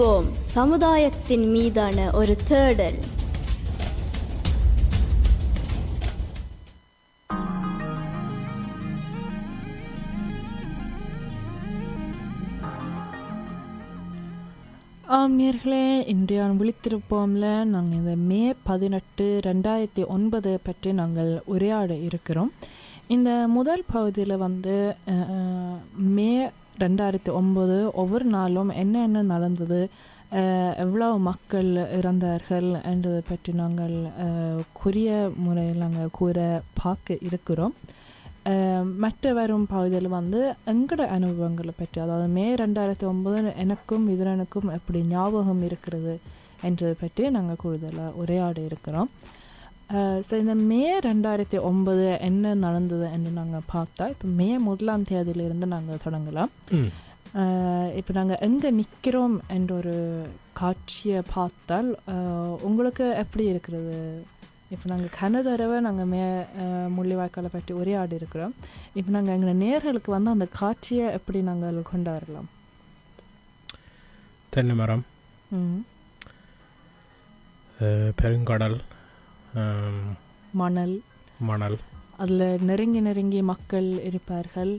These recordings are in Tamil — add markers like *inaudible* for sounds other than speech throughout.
பேச சமுதாயத்தின் மீதான ஒரு தேடல். ஆம் நேர்களே இன்றைய விழித்திருப்போம்ல நாங்கள் இந்த மே பதினெட்டு ரெண்டாயிரத்தி ஒன்பது பற்றி நாங்கள் உரையாட இருக்கிறோம். இந்த முதல் பகுதியில் வந்து மே ரெண்டாயிரத்தி ஒம்பது ஒவ்வொரு நாளும் என்னென்ன நடந்தது எவ்வளோ மக்கள் இறந்தார்கள் என்றதை பற்றி நாங்கள் அஹ், குறிய முறையில் நாங்கள் கூற பார்க்க இருக்கிறோம். மற்ற வரும் பகுதியில் வந்து எங்களோட அனுபவங்களை பற்றி அதாவது மே ரெண்டாயிரத்தி ஒம்பது எனக்கும் இதரனுக்கும் எப்படி ஞாபகம் இருக்கிறது என்றதை பற்றி நாங்கள் கூடுதலாக உரையாட இருக்கிறோம். ஸோ இந்த மே ரெண்டாயிரத்தி ஒம்பது என்ன நடந்தது என்று நாங்கள் பார்த்தா இப்போ மே முதலாம் தேதியிலிருந்து நாங்கள் தொடங்கலாம். இப்போ நாங்கள் எங்கே நிற்கிறோம் என்ற ஒரு காட்சியை பார்த்தால் உங்களுக்கு எப்படி இருக்கிறது இப்போ நாங்கள் கன தடவை நாங்கள் மே முள்ளிவாய்க்காலை பற்றி உரையாடி இருக்கிறோம் இப்போ நாங்கள் எங்களை நேர்களுக்கு வந்து அந்த காட்சியை எப்படி நாங்கள் கொண்டு வரலாம் தென்னை மரம் பெருங்கடல் மணல். மணல். அதில் நெருங்கி நெருங்கி மக்கள் இருப்பார்கள்.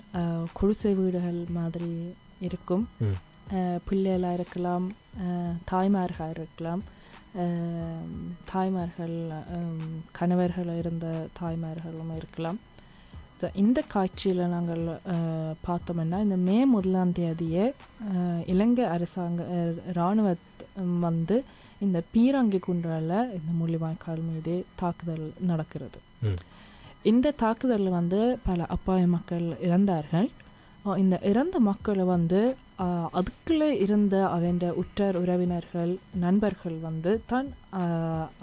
குடிசை வீடுகள் மாதிரி இருக்கும். பிள்ளைகளாக இருக்கலாம் தாய்மார்களாக இருக்கலாம். தாய்மார்கள் கணவர்கள் இருந்த தாய்மார்களும் இருக்கலாம். இந்த காட்சியில் நாங்கள் பார்த்தோம்னா இந்த மே முதலாம் தேதியே இலங்கை அரசாங்க இராணுவ வந்து இந்த பீரங்கி குன்றால இந்த முள்ளிவாய்க்கால் மீது தாக்குதல் நடக்கிறது. இந்த தாக்குதலில் வந்து பல அப்பாவி மக்கள் இறந்தார்கள். இந்த இறந்த மக்களை வந்து அதுக்குள்ளே இருந்த அவன் உற்றார் உறவினர்கள் நண்பர்கள் வந்து தான்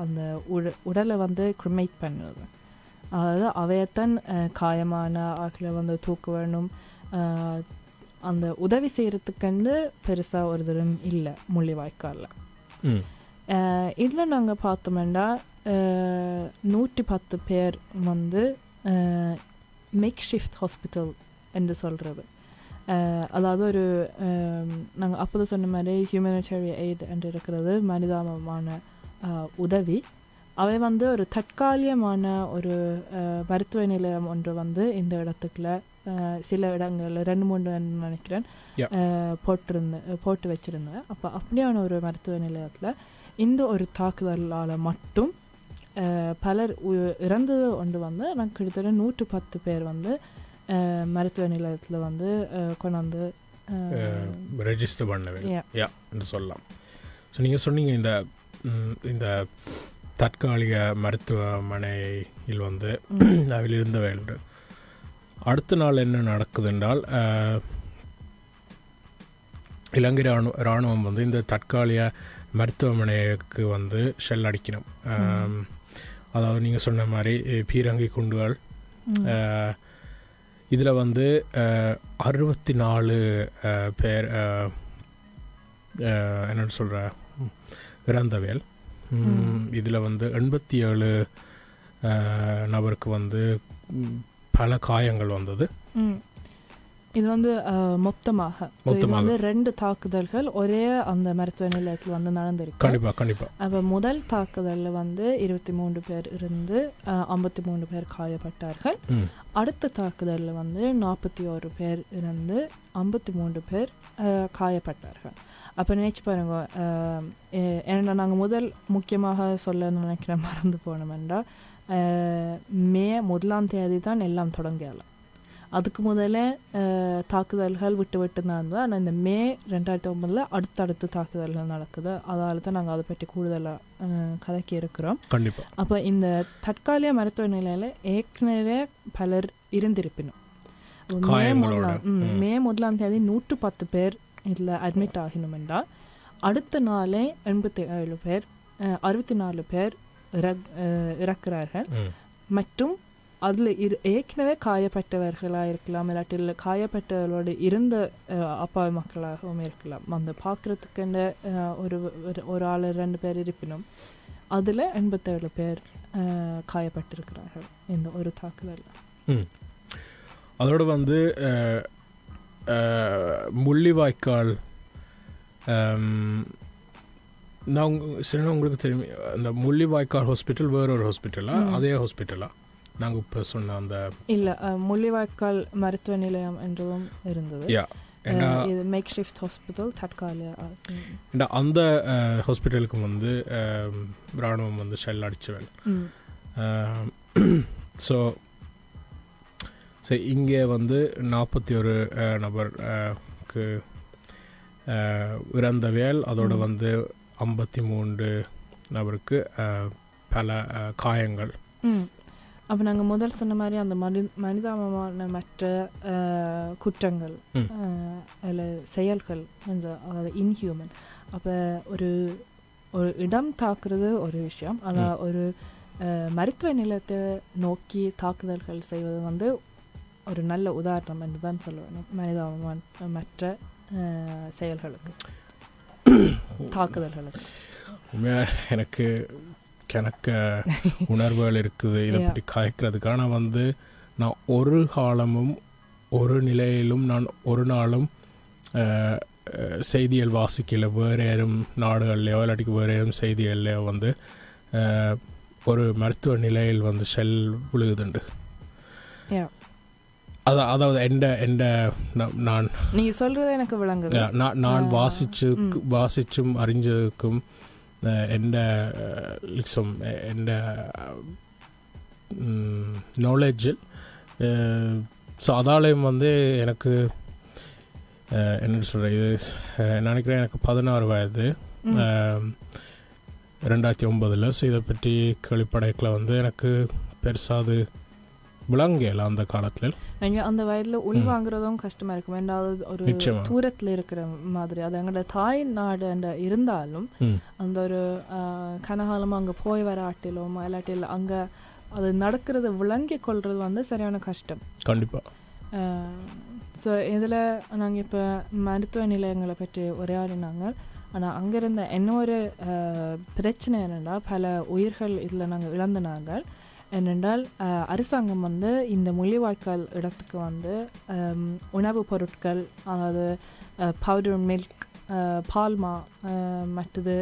அந்த உட உடலை வந்து கிரிமேட் பண்ணுறது அதாவது அவையத்தான் காயமான ஆக்களை வந்து தூக்க வேணும் அஹ், அந்த உதவி செய்கிறதுக்குன்னு பெருசாக ஒரு தரம் இல்லை முள்ளிவாய்க்காலில் இதில் நாங்கள் பார்த்தோம்னா நூற்றி பத்து பேர் வந்து மேக் ஷிஃப்ட் ஹாஸ்பிட்டல் என்று சொல்கிறது அதாவது ஒரு நாங்கள் அப்போது சொன்ன மாதிரி ஹியூமனிட்டரி எய்ட் என்று இருக்கிறது மனிதாபமான உதவி அவை வந்து ஒரு தற்காலிகமான ஒரு மருத்துவ நிலையம் ஒன்று வந்து இந்த இடத்துக்குள்ள சில இடங்கள்ல ரெண்டு மூணு நினைக்கிறேன் போட்டிருந்த போட்டு வச்சுருந்தேன் அப்போ அப்படியான ஒரு மருத்துவ நிலையத்தில் இந்த ஒரு தாக்குதலால் மட்டும் பலர் இறந்தது ஒன்று வந்து நான் கிட்டத்தட்ட நூற்று பத்து பேர் வந்து மருத்துவ நிலையத்தில் வந்து கொண்டாந்து ரெஜிஸ்டர் Yeah. யா என்று சொல்லலாம். ஸோ நீங்கள் சொன்னீங்க இந்த இந்த தற்காலிக மருத்துவமனையில் வந்து அதில் இருந்தவை என்று அடுத்த நாள் என்ன நடக்குது என்றால் இலங்கை ராணுவ இராணுவம் வந்து இந்த தற்காலிக மருத்துவமனைக்கு வந்து ஷெல் அடிக்கணும் அதாவது நீங்கள் சொன்ன மாதிரி பீரங்கி குண்டுகள் இதில் வந்து அறுபத்தி நாலு பேர் என்னன்னு சொல்கிற இறந்தவேல் ம். இதில் வந்து எண்பத்தி ஏழு நபருக்கு வந்து பல காயங்கள் வந்தது. இது வந்து மொத்தமாக. இது. வந்து ரெண்டு தாக்குதல்கள் ஒரே அந்த மருத்துவ நிலையத்தில் வந்து நடந்திருக்கு. கண்டிப்பாக கண்டிப்பாக அப்போ முதல் தாக்குதலில் வந்து இருபத்தி மூன்று பேர் இருந்து ஐம்பத்தி மூணு பேர் காயப்பட்டார்கள். அடுத்த தாக்குதலில் வந்து நாற்பத்தி ஒரு பேர் இருந்து ஐம்பத்தி மூன்று பேர் காயப்பட்டார்கள். அப்போ நினைச்சு பாருங்க ஏன்னா நாங்கள் முதல் முக்கியமாக சொல்ல நினைக்கிறேன் மறந்து போனோம்டா மே முதலாம் தேதி தான் எல்லாம் தொடங்கலாம் அதுக்கு முதல்ல தாக்குதல்கள் விட்டு விட்டு இருந்தது ஆனால் இந்த மே ரெண்டாயிரத்தி ஒன்பதில் அடுத்தடுத்து தாக்குதல்கள் நடக்குது. அதால தான் நாங்கள் அதை பற்றி கூடுதலாக கதைக்கி இருக்கிறோம். கண்டிப்பாக அப்போ இந்த தற்காலிக மருத்துவ நிலையில் ஏற்கனவே பலர் இருந்திருப்பினும். மே. முதலாம் ம், முதலாம் தேதி நூற்று பத்து பேர் இதில் அட்மிட் ஆகணும் என்றால் அடுத்த நாளே எண்பத்தி ஏழு பேர் அறுபத்தி நாலு பேர் இறக்- இறக்கிறார்கள். மற்றும் அதில் இரு ஏற்கனவே காயப்பட்டவர்களாக இருக்கலாம் இல்லாட்டில் காயப்பட்டவர்களோடு இருந்த அப்பாவி மக்களாகவும் இருக்கலாம். அந்த பார்க்குறதுக்குன்ற ஒரு ஒரு- ஆள் ரெண்டு பேர் இருப்பினும் அதில் எண்பத்தேழு பேர் காயப்பட்டிருக்கிறார்கள். இந்த ஒரு தாக்குதல் அதோட வந்து முள்ளிவாய்க்கால் நான் சரி உங்களுக்கு தெரியும் அந்த முள்ளிவாய்க்கால் ஹாஸ்பிட்டல் வேற ஒரு ஹாஸ்பிட்டலா. அதே ஹாஸ்பிட்டலா? நாங்கள் இப்போ சொன்ன அந்த இல்லை முள்ளிவாய்க்கால் மருத்துவ நிலையம் என்றும் இருந்தது. இது மேக் ஷிஃப்ட் ஹாஸ்பிட்டல் தற்காலிக. ஏன்னா அந்த ஹாஸ்பிட்டலுக்கு வந்து அம், ராணுவம் வந்து ஷெல் அடிச்சவன். ஸோ ஸோ இங்கே வந்து நாற்பத்தி ஒரு நபருக்கு அஹ், இறந்தவையல் அதோட. வந்து ஐம்பத்தி மூன்று நபருக்கு பல காயங்கள். அப்போ நாங்கள் முதல் சொன்ன மாதிரி அந்த மனி மனிதாபமான மற்ற குற்றங்கள் அல்ல செயல்கள் என்ற அதாவது இன்ஹியூமன் அப்போ ஒரு ஒரு இடம் தாக்குறது ஒரு விஷயம். ஆனால் ஒரு மருத்துவ நிலையத்தை நோக்கி தாக்குதல்கள் செய்வது வந்து ஒரு நல்ல உதாரணம் என்று தான் சொல்ல வேணும் மனிதாபமான மற்ற செயல்களுக்கு. *coughs* தாக்குதல்களுக்கு. உண்மையாக எனக்கு எனக்கு *laughs* உணர்வுகள் இருக்குது இதை. பற்றி காய்க்கிறதுக்கு ஆனால் வந்து நான் ஒரு காலமும் ஒரு நிலையிலும் நான் ஒரு நாளும் செய்திகள் வாசிக்கல வேறு யாரும் நாடுகள்லையோ இல்லாட்டிக்கு வேறு யாரும் செய்திகள்லையோ வந்து அஹ், ஒரு மருத்துவ நிலையில் வந்து ஷெல் விழுகுதுண்டு Yeah. அத அதாவது எந்த எந்த நான் நீங்க சொல்றது எனக்கு விளங்குது நான் நான் வாசிச்சு. வாசிச்சும் அறிஞ்சதுக்கும் எந்த லிக்ஸும் எந்த நாலேஜில் ஸோ அதாலையும் வந்து எனக்கு என்ன சொல்கிற இது நினைக்கிறேன் எனக்கு பதினாறு வயது ரெண்டாயிரத்தி ஒம்பதில் ஸோ இதை பற்றி கேள்விப்படைக்கில் வந்து எனக்கு பெருசாக அது விளங்கல அந்த காலத்தில். நீங்க அந்த வயதுல உள்வாங்குறதும் கஷ்டமா இருக்கும். ரெண்டாவது ஒரு. தூரத்துல இருக்கிற மாதிரி. அது எங்களோட தாய் நாடு இருந்தாலும். அந்த ஒரு ஆஹ், கனகாலமா அங்க போய் வர ஆட்டிலும் இல்லாட்டில் அங்க அது நடக்கிறது விளங்கி கொள்றது வந்து சரியான கஷ்டம். கண்டிப்பாக ஸோ இதில் நாங்கள் இப்போ மருத்துவ நிலையங்களை பற்றி உரையாடினாங்க. ஆனால் அங்கே இருந்த இன்னொரு ஆஹ், பிரச்சனை என்னென்னா பல உயிர்கள் இதில் நாங்கள் இழந்தினாங்க. என்னென்றால் ஆஹ், அரசாங்கம் வந்து இந்த முள்ளிவாய்க்கால் இடத்துக்கு வந்து உணவுப் பொருட்கள் அதாவது பவுடர் மில்க் பால்மா மற்றது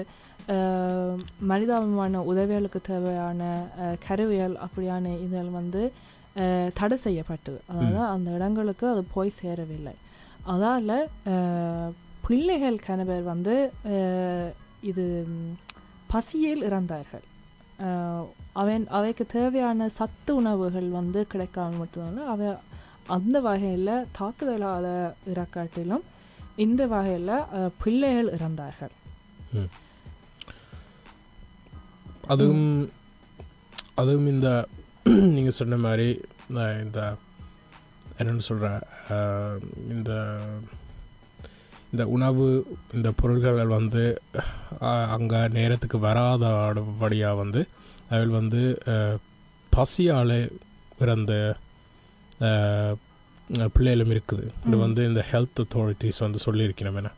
மனிதாபிமான உதவிகளுக்கு தேவையான கருவியல் அப்படியான இதில் வந்து தடை செய்யப்பட்டது. அதாவது அந்த இடங்களுக்கு அது போய் சேரவில்லை. அதால் பிள்ளைகள் கணவர் வந்து இது பசியில் இறந்தார்கள். அவன் அவைக்கு தேவையான சத்து உணவுகள் வந்து கிடைக்காம மட்டும்தான் அவ அந்த வகையில் தாக்குதலால் இறக்காட்டிலும் இந்த வகையில் பிள்ளைகள் இறந்தார்கள். அதுவும் அதுவும் இந்த நீங்கள் சொன்ன மாதிரி இந்த என்னென்னு சொல்கிற இந்த இந்த உணவு இந்த பொருள்கள் வந்து அங்கே நேரத்துக்கு வராத வராதபடியாக வந்து அவள் வந்து பசியால் இறந்த அஹ், பிள்ளைகளும் இருக்குது. இது. வந்து இந்த ஹெல்த் அத்தாரிட்டிஸ் வந்து சொல்லியிருக்கணும் என்ன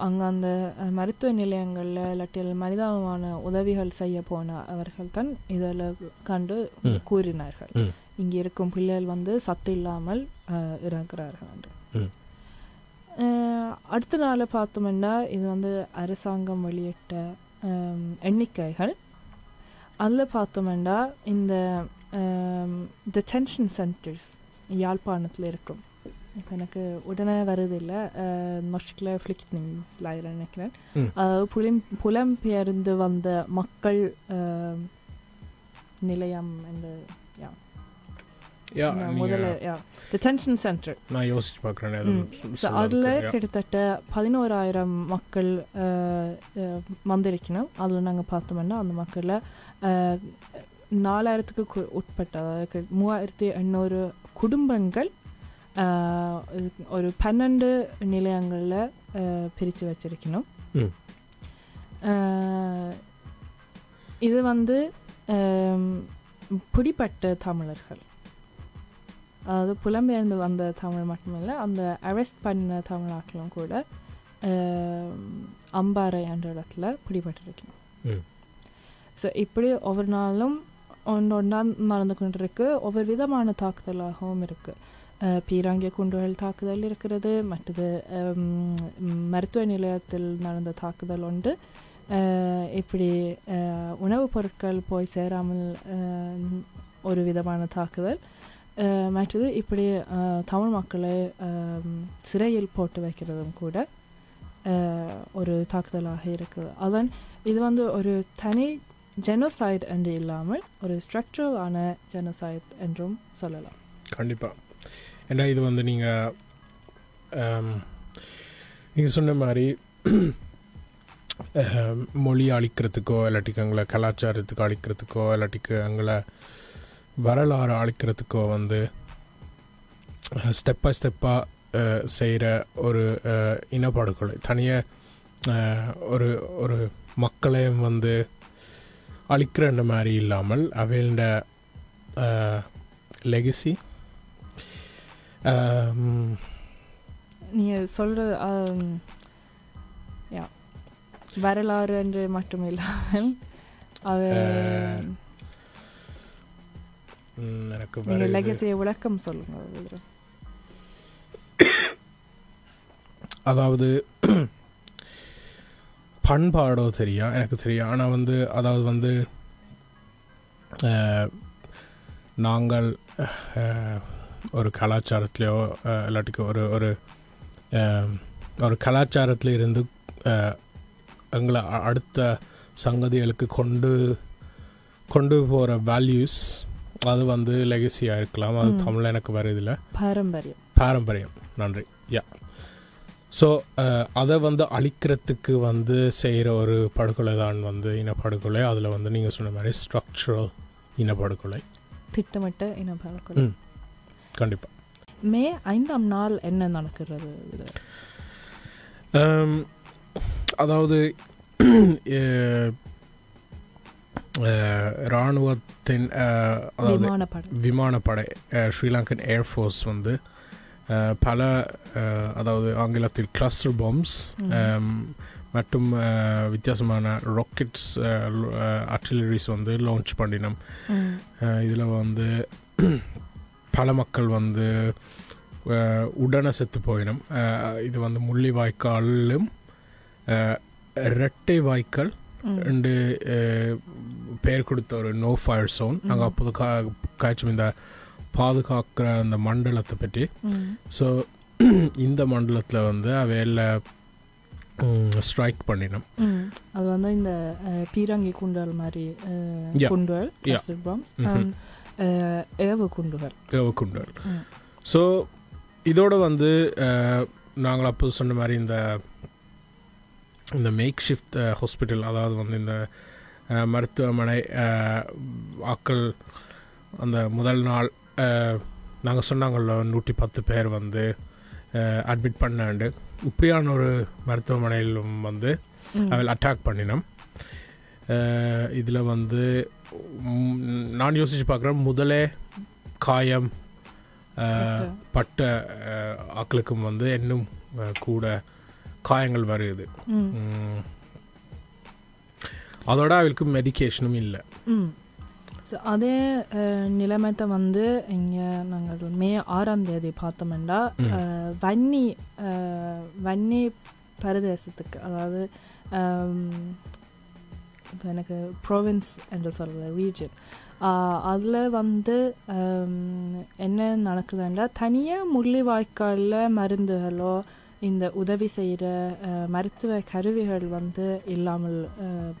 அங்கே அந்த மருத்துவ நிலையங்களில் இல்லாட்டில் மனிதாபமான உதவிகள் செய்ய போன அவர்கள் தான் இதில் கண்டு. கூறினார்கள். இங்கே இருக்கும் பிள்ளைகள் வந்து சத்து இல்லாமல் இறக்கிறார்கள் என்று. அடுத்த நாள் பார்த்தோம்னா இது வந்து அரசாங்கம் வெளியிட்ட எண்ணிக்கைகள். அதில் பார்த்தோம்னா இந்த டென்ஷன் சென்டர்ஸ் யாழ்ப்பாணத்தில் இருக்கும். இப்போ எனக்கு உடனே வருதில்லை நொஷ்கில் ஃப்ளிக்னிங்ஸில் நினைக்கிறேன். ம். அதாவது புலம் புலம்பெயர்ந்து வந்த மக்கள் அஹ், நிலையம் நான் முதல்ல டிடென்ஷன் சென்டர் நான் யோசிச்சு பார்க்குறேன். ஸோ அதில் கிட்டத்தட்ட பதினோராயிரம் மக்கள் வந்திருக்கணும் அதில் நாங்கள் பார்த்தோம்னா அந்த மக்களில் நாலாயிரத்துக்கு உட்பட்ட அதாவது மூவாயிரத்தி எண்ணூறு குடும்பங்கள் ஒரு பன்னெண்டு நிலையங்களில் பிரித்து வச்சிருக்கணும் இது வந்து பிடிப்பட்ட தமிழர்கள் அதாவது புலம்பெயர்ந்து வந்த தமிழ் மட்டுமில்லை அந்த அரெஸ்ட் பண்ண தமிழ்நாட்டிலும் கூட அம், அம்பாறை என்ற இடத்துல பிடிபட்டிருக்கணும். ஸோ இப்படி ஒவ்வொரு நாளும் ஒன்று ஒன்றா நடந்து கொண்டிருக்கு. ஒவ்வொரு விதமான தாக்குதலாகவும் இருக்குது பீராங்கிய குண்டுகள் தாக்குதல் இருக்கிறது. மற்றது மருத்துவ நிலையத்தில் நடந்த தாக்குதல் உண்டு. இப்படி உணவுப் பொருட்கள் போய் சேராமல் ஒரு விதமான தாக்குதல். மற்றது இப்படி தமிழ் மக்களை சிறையில் போட்டு வைக்கிறதும் கூட ஒரு தாக்குதலாக இருக்குது அதன் இது வந்து ஒரு தனி ஜெனோசைட் என்று இல்லாமல் ஒரு ஸ்ட்ரக்சரல் ஆன ஜெனோசைட் என்றும் சொல்லலாம் கண்டிப்பாக ஏன்னா இது வந்து நீங்கள் நீங்கள் சொன்ன மாதிரி மொழி அழிக்கிறதுக்கோ இல்லாட்டிக்கு எங்களை கலாச்சாரத்துக்கு அழிக்கிறதுக்கோ இல்லாட்டிக்கு எங்களை வரலாறு அழிக்கிறதுக்கோ வந்து ஸ்டெப் பை ஸ்டெப்பாக செய்கிற ஒரு இனப்படுகொலை. தனியாக ஒரு ஒரு மக்களையும் வந்து அழிக்கிற மாதிரி இல்லாமல் அவையோட லெகசி நீங்கள் சொல்கிற யா வரலாறு என்று மட்டும் இல்லாமல் அவ எனக்கு விளக்கம் சொல்லுங்க. அதாவது பண்பாடோ தெரியா எனக்கு தெரியும் ஆனால் வந்து அதாவது வந்து நாங்கள் ஒரு கலாச்சாரத்திலையோ இல்லாட்டிக்கு ஒரு ஒரு ஒரு கலாச்சாரத்தில் இருந்து எங்களை அடுத்த சங்கதிகளுக்கு கொண்டு கொண்டு போகிற வேல்யூஸ் அது வந்து லெகசியாக இருக்கலாம் அது. தமிழில் எனக்கு வருதில்ல பாரம்பரியம். பாரம்பரியம். நன்றி. யா. ஸோ அதை வந்து அழிக்கிறதுக்கு வந்து செய்கிற ஒரு படுகொலை தான் வந்து இனப்படுகொலை. அதில் வந்து நீங்கள் சொன்ன மாதிரி ஸ்ட்ரக்சரல் இனப்படுகொலை. திட்டமிட்ட இனப்பாடுகொலை. ம். கண்டிப்பாக மே ஐந்தாம் நாள் என்ன நடக்கிறது அதாவது இராணுவத்தின் அதாவது விமானப்படை ஸ்ரீலங்கன் ஏர்ஃபோர்ஸ் வந்து பல அதாவது ஆங்கிலத்தில் கிளஸ்டர் பாம்ஸ். மற்றும் வித்தியாசமான ராக்கெட்ஸ் அர்டிலரிஸ் வந்து லான்ச் பண்ணினோம். இதில் வந்து பல மக்கள் வந்து உடனே செத்து போயிடும் அஹ், இது வந்து முள்ளிவாய்க்காலும் அஹ், இரட்டை வாய்க்கால். ரெண்டு பேர் கொடுத்த ஒரு நோ ஃபயர் சோன் நாங்கள். அப்போது கா காய்ச்சும் இந்த பாதுகாக்கிற அந்த மண்டலத்தை பற்றி. ஸோ இந்த மண்டலத்தில் வந்து அவையில் ஸ்ட்ரைக் பண்ணினோம். அது வந்து இந்த பீரங்கி குண்டுகள் மாதிரி. குண்டுகள் and, அஹ், ஏவு குண்டுகள் ஏவக்குண்டர் ம். ஸோ இதோட வந்து நாங்கள் அப்போ சொன்ன மாதிரி இந்த இந்த மேக் ஷிஃப்ட் ஹாஸ்பிட்டல் அதாவது வந்து இந்த அஹ், மருத்துவமனை அஹ், ஆக்கள் அந்த முதல் நாள் நாங்கள் சொன்னாங்கல்ல நூற்றி பத்து பேர் வந்து அட்மிட் பண்ணாண்டு. இப்படியான ஒரு மருத்துவமனையிலும் வந்து. அவள் அட்டாக் பண்ணினோம். இதில் வந்து நான் யோசிச்சு பார்க்குறேன் முதலே காயம் பட்ட. அஹ், ஆட்களுக்கும் வந்து இன்னும் கூட காயங்கள் வருது. அதோட அவளுக்கு மெடிக்கேஷனும் இல்லை. ஸோ அதே நிலைமைத்தை வந்து இங்கே நாங்கள் மே ஆறாம் தேதி பார்த்தோம்னா வன்னி வன்னி பிரதேசத்துக்கு அதாவது எனக்கு ப்ரோவின்ஸ் என்று சொல்கிற ரீஜன் அதில் வந்து என்ன நடக்குதுன்னா தனியாக முள்ளிவாய்க்காலில் மருந்துகளோ இந்த உதவி செய்கிற மருத்துவ கருவிகள் வந்து இல்லாமல்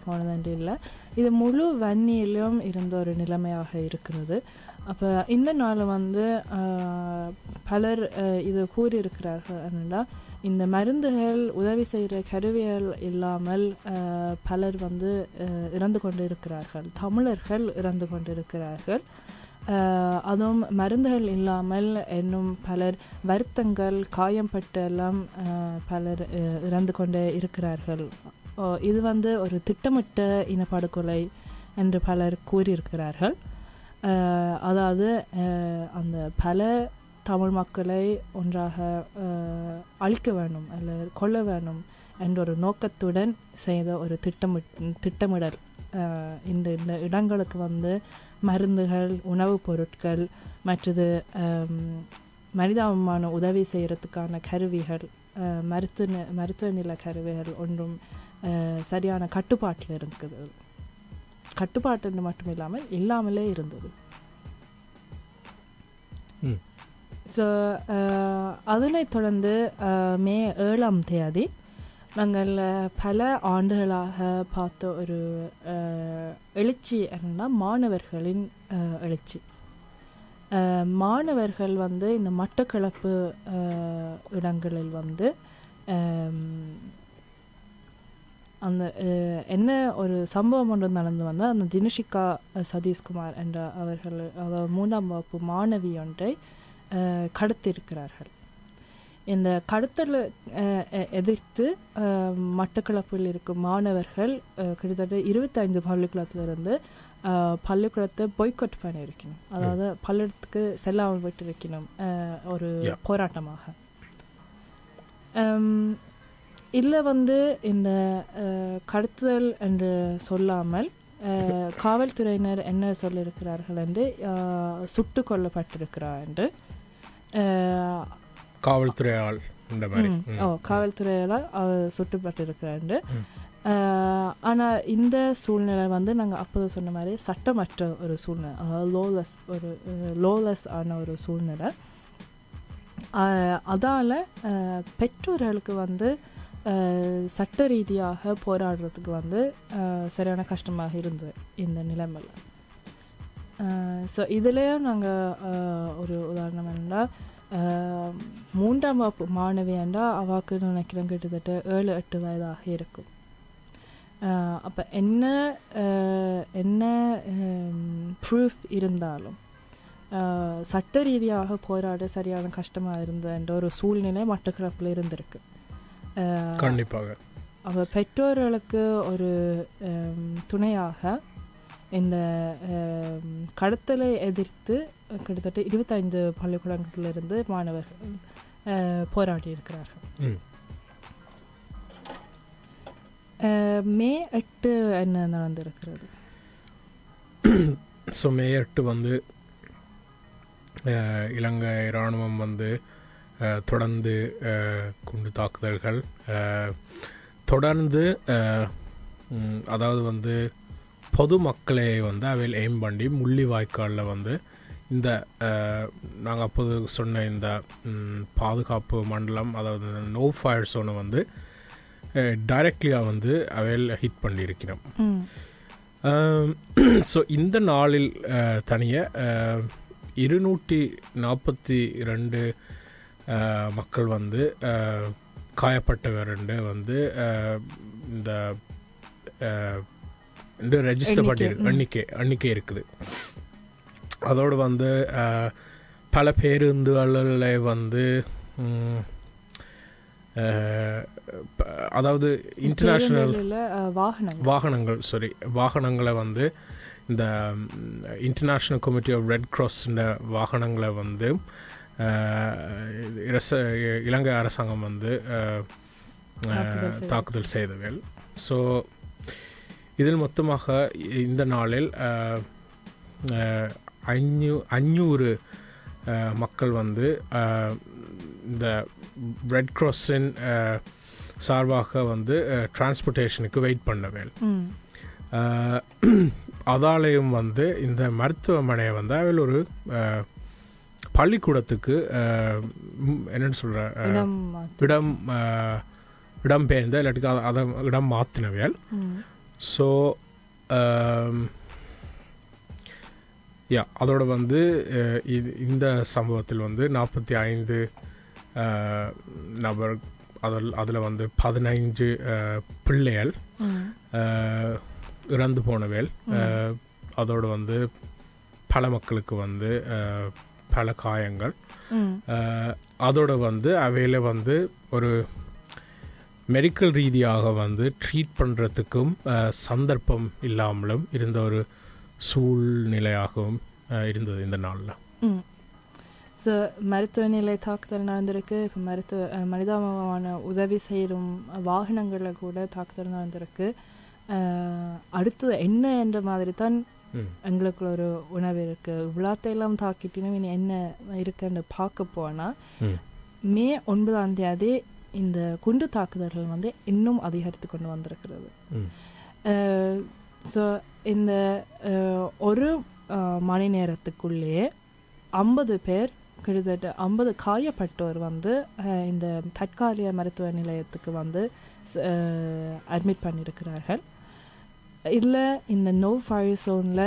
போனதென்று இல்லை. இது முழு வன்னியிலும் இருந்த ஒரு நிலைமையாக இருக்கிறது. அப்போ இந்த நாள் வந்து பலர் இது கூறியிருக்கிறார்கள் என்னென்னா இந்த மருந்துகள் உதவி செய்கிற கருவிகள் இல்லாமல் பலர் வந்து இறந்து கொண்டு இருக்கிறார்கள் தமிழர்கள் இறந்து கொண்டு இருக்கிறார்கள் அதுவும் மருந்துகள் இல்லாமல் இன்னும் பலர் வருத்தங்கள் காயம்பட்டு எல்லாம் பலர் இறந்து கொண்டே இருக்கிறார்கள். இது வந்து ஒரு திட்டமிட்ட இனப்படுகொலை என்று பலர் கூறியிருக்கிறார்கள். அதாவது அந்த பல தமிழ் மக்களை ஒன்றாக அழிக்க வேணும் அல்லது கொல்ல வேணும் என்ற ஒரு நோக்கத்துடன் செய்த ஒரு திட்டமிட் திட்டமிடல். இந்த இந்த இடங்களுக்கு வந்து மருந்துகள் உணவுப் பொருட்கள் மற்றது மனிதாபிமான உதவி செய்கிறதுக்கான கருவிகள் மருத்துவ மருத்துவ நில கருவிகள் ஒன்றும் சரியான கட்டுப்பாட்டில் இருக்குது கட்டுப்பாட்டு மட்டும் இல்லாமல் இல்லாமலே இருந்தது. ஸோ அதனைத் தொடர்ந்து மே ஏழாம் தேதி நாங்கள் பல ஆண்டுகளாக பார்த்த ஒரு எழுச்சி என்னன்னா மாணவர்களின் எழுச்சி. மாணவர்கள் வந்து இந்த மட்டக்களப்பு இடங்களில் வந்து அந்த என்ன ஒரு சம்பவம் ஒன்று நடந்து வந்தால் அந்த தினுஷிகா சதீஷ்குமார் என்ற அவர்கள் அதாவது மூன்றாம் வகுப்பு மாணவி ஒன்றை கடத்திருக்கிறார்கள் கடத்தியிருக்கிறார்கள். இந்த கடத்தலை எதிர்த்து மட்டக்களப்பில் இருக்கும் மாணவர்கள் கிட்டத்தட்ட இருபத்தைந்து பள்ளிக்கூடத்திலிருந்து பள்ளிக்கூடத்தை பொய்கொட் பண்ணியிருக்கணும். அதாவது பள்ளிடத்துக்கு செல்லாமல் விட்டிருக்கணும் அஹ், ஒரு. போராட்டமாக. இதில் வந்து இந்த கடத்துதல் என்று சொல்லாமல் *laughs* காவல்துறையினர் என்ன சொல்லியிருக்கிறார்கள் என்று சுட்டு கொல்லப்பட்டிருக்கிறார் என்று அஹ், காவல்துறை ஆள் இந்த மாதிரி. ஓ காவல்துறையால் அவர் சுட்டுப்பட்டிருக்கிறாரு. ஆனால் இந்த சூழ்நிலை வந்து நாங்கள் அப்போது சொன்ன மாதிரி சட்டமற்ற ஒரு சூழ்நிலை அதாவது லோலஸ் ஒரு லோலஸ் ஆன ஒரு சூழ்நிலை. அதால் பெற்றோர்களுக்கு வந்து சட்ட ரீதியாக போராடுறதுக்கு வந்து சரியான கஷ்டமாக இருந்தது இந்த நிலைமையில். ஸோ இதுலேயும் நாங்கள் ஒரு உதாரணம் என்னன்னா மூன்றாம் வகுப்பு மாணவி என்றால் அவாக்கு நினைக்கிறேன் கிட்டத்தட்ட ஏழு எட்டு வயதாக இருக்கும். அப்போ என்ன என்ன ப்ரூஃப் இருந்தாலும் சட்ட ரீதியாக போராட சரியான கஷ்டமாக இருந்ததுன்ற ஒரு சூழ்நிலை மட்டக்களப்பில் இருந்திருக்கு. கண்டிப்பாக. அவ பெற்றோர்களுக்கு ஒரு துணையாக இந்த கடத்தலை எதிர்த்து கிட்டத்தட்ட இருபத்தைந்து பள்ளிக்கூடங்களிலிருந்து மாணவர்கள் போராடி இருக்கிறார்கள் ம். எட்டு என்ன நடந்திருக்கிறது ஸோ மே எட்டு வந்து இலங்கை இராணுவம் வந்து தொடர்ந்து குண்டு தாக்குதல்கள் தொடர்ந்து அதாவது வந்து பொதுமக்களை வந்து அவையில் எய்ம் பண்ணி முள்ளிவாய்க்காலில் வந்து இந்த நாங்கள் அப்போது சொன்ன இந்த பாதுகாப்பு மண்டலம் அதாவது நோ ஃபயர் சோனை வந்து டைரக்ட்லியாக வந்து அவையில் ஹிட் பண்ணியிருக்கிறோம். ஸோ *clears throat* இந்த நாளில் தனிய இருநூற்றி நாற்பத்தி ரெண்டு மக்கள் வந்து காயப்பட்டவருண்டு வந்து இந்த ரெஜிஸ்டர் பண்ணியிருக்கு. எண்ணிக்கை எண்ணிக்கை இருக்குது. அதோடு வந்து பல பேருந்துகளில் வந்து அதாவது இன்டர்நேஷ்னல் வாகனங்கள் சாரி வாகனங்களை வந்து இந்த இன்டர்நேஷ்னல் கமிட்டி ஆஃப் ரெட் கிராஸ்ன்ற வாகனங்களை வந்து இலங்கை அரசாங்கம் வந்து. தாக்குதல் செய்தவர்கள் ஸோ இதில் மொத்தமாக இந்த நாளில் அஞ்சூ அஞ்சூறு மக்கள் வந்து இந்த ரெட் கிராஸின் சார்பாக வந்து டிரான்ஸ்போர்ட்டேஷனுக்கு வெயிட் பண்ணவேல். ம். ஆஹ் அதாலயம் வந்து இந்த மருத்துவமனையை வந்து அவள் ஒரு பள்ளிக்கூடத்துக்கு என்னன்னு ஆஹ், இடம் இடம் பெயர்ந்த இல்லாட்டிக்கு அத- இடம் மாற்றினவியல் ஸோ யா அதோட வந்து இது இந்த சம்பவத்தில் வந்து நாற்பத்தி ஐந்து நபர் அதில் அதில் வந்து பதினைஞ்சு பிள்ளைகள் இறந்து போனவேல் அதோட வந்து பல மக்களுக்கு வந்து பல காயங்கள். அதோட வந்து அவையில் வந்து ஒரு மெடிக்கல் ரீதியாக வந்து ட்ரீட் பண்ணுறதுக்கும் சந்தர்ப்பம் இல்லாமலும் இருந்த ஒரு சூழ்நிலையாகவும் இருந்தது இந்த நாளில். ஸோ மருத்துவ நிலை தாக்குதல் நடந்திருக்கு. இப்போ மருத்துவ மனிதாபமான உதவி செய்யும் வாகனங்களில் கூட தாக்குதல் நடந்திருக்கு. அடுத்தது என்ன என்ற மாதிரி தான் எங்களுக்குள்ள ஒரு உணவு இருக்குது விழாத்தையெல்லாம் தாக்கிட்டினும் இனி என்ன இருக்குன்னு பார்க்க போனால் ம். ஒன்பதாம் தேதி இந்த குண்டு தாக்குதல்கள் வந்து இன்னும் அதிகரித்து கொண்டு வந்திருக்கிறது. ஸோ இந்த uh, ஒரு uh, மணி நேரத்துக்குள்ளேயே ஐம்பது பேர் கிட்டத்தட்ட ஐம்பது காயப்பட்டோர் வந்து uh, இந்த தற்காலிக மருத்துவ நிலையத்துக்கு வந்து அட்மிட் பண்ணியிருக்கிறார்கள் இதில் இந்த நோ ஃபயர் சோனில்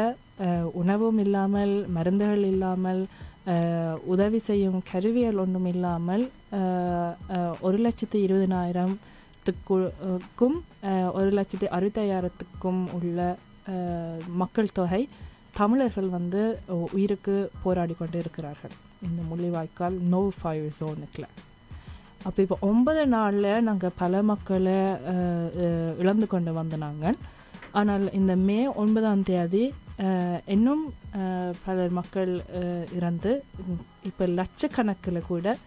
உணவும் இல்லாமல் மருந்துகள் இல்லாமல் உதவி செய்யும் கருவிகள் ஒன்றும் இல்லாமல் ஒரு லட்சத்து இருபதினாயிரத்துக்கும் லட்சத்துக்கும் ஒரு லட்சத்தி அறுபத்தையாயிரத்துக்கும் உள்ள மக்கள் தொகை தமிழர்கள் வந்து உயிருக்கு போராடி கொண்டு இருக்கிறார்கள் இந்த முள்ளிவாய்க்கால் நோ ஃபயர் ஜோனுக்கில் அப்போ இப்போ ஒன்பது நாளில் நாங்கள் பல மக்களை இழந்து கொண்டு வந்தனாங்க. ஆனால் இந்த மே ஒன்பதாம் தேதி இன்னும் பல பலர் மக்கள் இறந்து இப்போ லட்சக்கணக்கில் கூட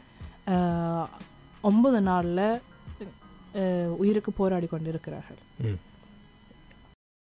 ஒன்பது நாளில் உயிருக்கு போராடி கொண்டிருக்கிறார்கள்.